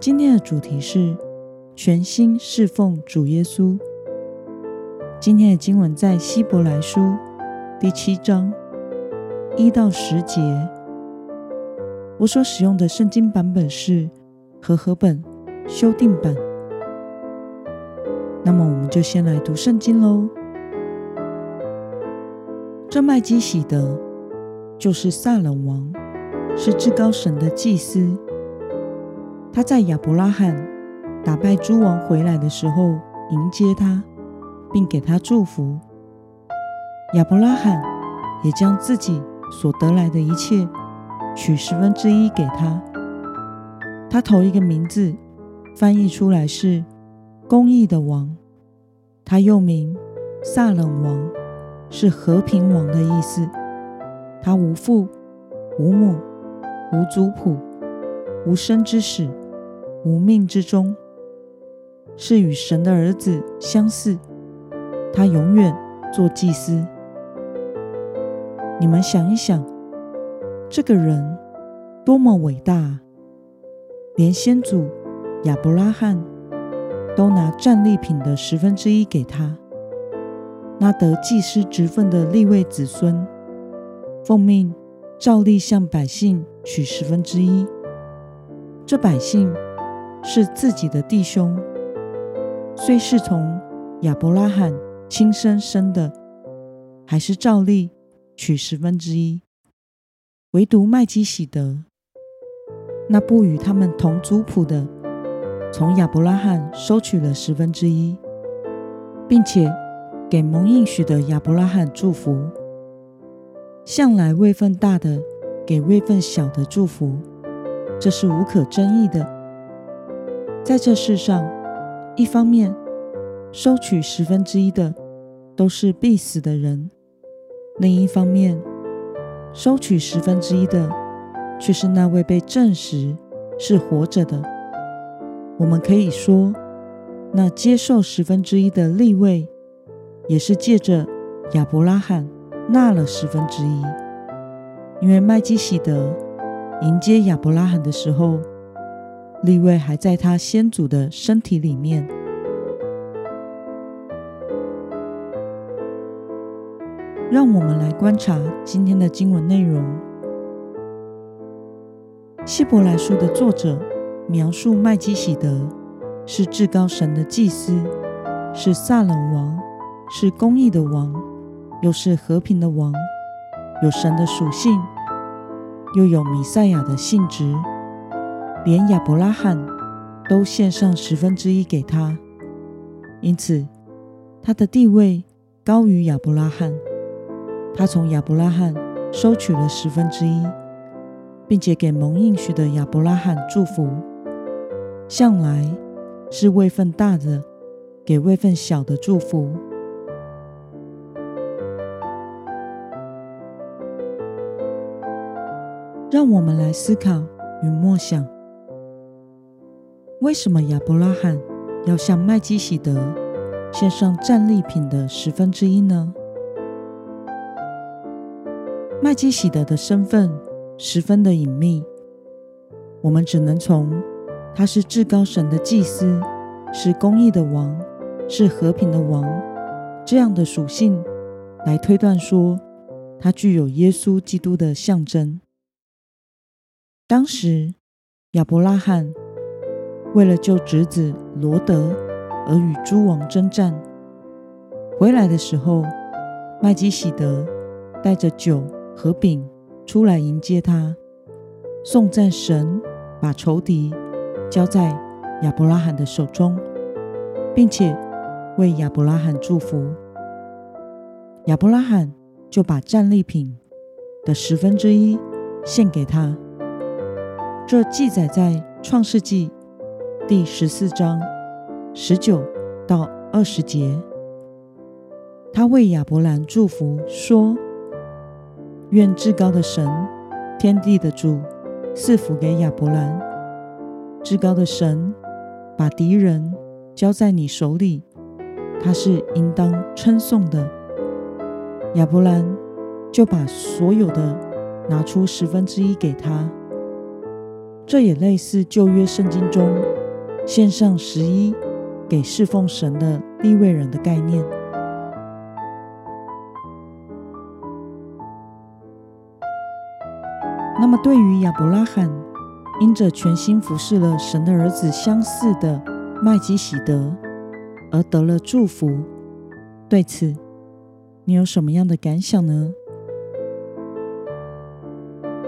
今天的主题是全心侍奉主耶稣。今天的经文在希伯来书第七章一到十节。我所使用的圣经版本是和合本修订版。那么，我们就先来读圣经喽。这麦基洗德就是撒冷王，是至高神的祭司。他在亚伯拉罕打败诸王回来的时候迎接他，并给他祝福。亚伯拉罕也将自己所得来的一切。取十分之一给他，他头一个名字翻译出来是“公义的王”，他又名撒冷王，是和平王的意思。他无父无母无族谱无生之始无命之中，是与神的儿子相似。他永远做祭司。你们想一想。这个人多么伟大！连先祖亚伯拉罕都拿战利品的十分之一给他。那得祭司职分的立位子孙，奉命照例向百姓取十分之一。这百姓是自己的弟兄，虽是从亚伯拉罕亲生生的，还是照例取十分之一。唯独麦基洗德，那不与他们同族谱的，从亚伯拉罕收取了十分之一，并且给蒙应许的亚伯拉罕祝福。向来位份大的给位份小的祝福，这是无可争议的。在这世上，一方面收取十分之一的都是必死的人，另一方面。收取十分之一的，却是那位被证实是活着的。我们可以说，那接受十分之一的利位，也是借着亚伯拉罕纳了十分之一。因为麦基洗德迎接亚伯拉罕的时候，利位还在他先祖的身体里面。让我们来观察今天的经文内容。希伯来书的作者描述麦基洗德是至高神的祭司，是撒冷王，是公义的王，又是和平的王，有神的属性，又有弥赛亚的性质，连亚伯拉罕都献上十分之一给他，因此他的地位高于亚伯拉罕。他从亚伯拉罕收取了十分之一，并且给蒙应许的亚伯拉罕祝福。向来是位份大的给位份小的祝福。让我们来思考与默想：为什么亚伯拉罕要向麦基洗德献上战利品的十分之一呢？麦基洗德的身份十分的隐秘，我们只能从他是至高神的祭司，是公义的王，是和平的王这样的属性来推断说，他具有耶稣基督的象征。当时亚伯拉罕为了救侄子罗德而与诸王征战，回来的时候，麦基洗德带着酒。和饼出来迎接他，颂赞神把仇敌交在亚伯拉罕的手中，并且为亚伯拉罕祝福。亚伯拉罕就把战利品的十分之一献给他。这记载在创世纪第十四章十九到二十节，他为亚伯兰祝福说：“愿至高的神，天地的主，赐福给亚伯兰。至高的神把敌人交在你手里，他是应当称颂的。”亚伯兰就把所有的拿出十分之一给他。这也类似旧约圣经中献上十一给侍奉神的利未人的概念。那么，对于亚伯拉罕因着全心服侍了神的儿子相似的麦基洗德而得了祝福，对此，你有什么样的感想呢？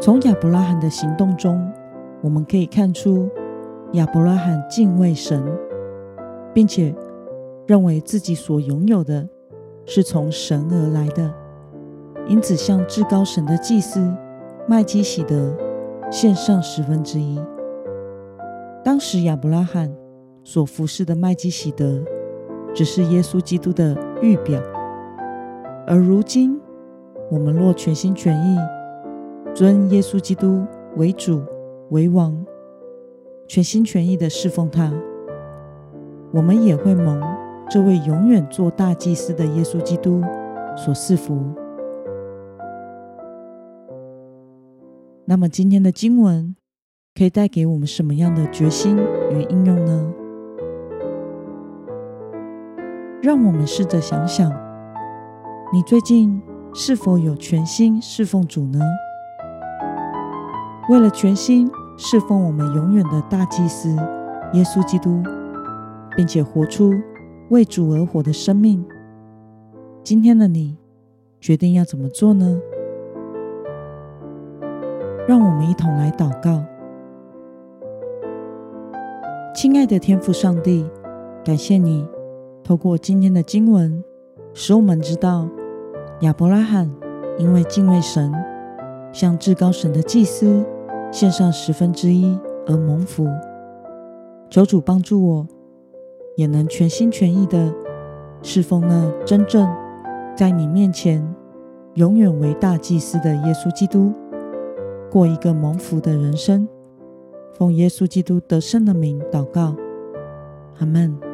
从亚伯拉罕的行动中，我们可以看出亚伯拉罕敬畏神，并且认为自己所拥有的是从神而来的，因此向至高神的祭司麦基洗德献上十分之一。当时亚伯拉罕所服侍的麦基洗德，只是耶稣基督的预表。而如今，我们若全心全意尊耶稣基督为主为王，全心全意的侍奉他，我们也会蒙这位永远做大祭司的耶稣基督所赐福。那么，今天的经文可以带给我们什么样的决心与应用呢？让我们试着想想。你最近是否有全心侍奉主呢？为了全心侍奉我们永远的大祭司耶稣基督，并且活出为主而活的生命，今天的你决定要怎么做呢？让我们一同来祷告。亲爱的天父上帝，感谢你透过今天的经文，使我们知道，亚伯拉罕因为敬畏神，向至高神的祭司献上十分之一而蒙福。求主帮助我，也能全心全意的侍奉那真正在你面前永远为大祭司的耶稣基督，过一个蒙福的人生。奉耶稣基督得胜的名祷告，阿门。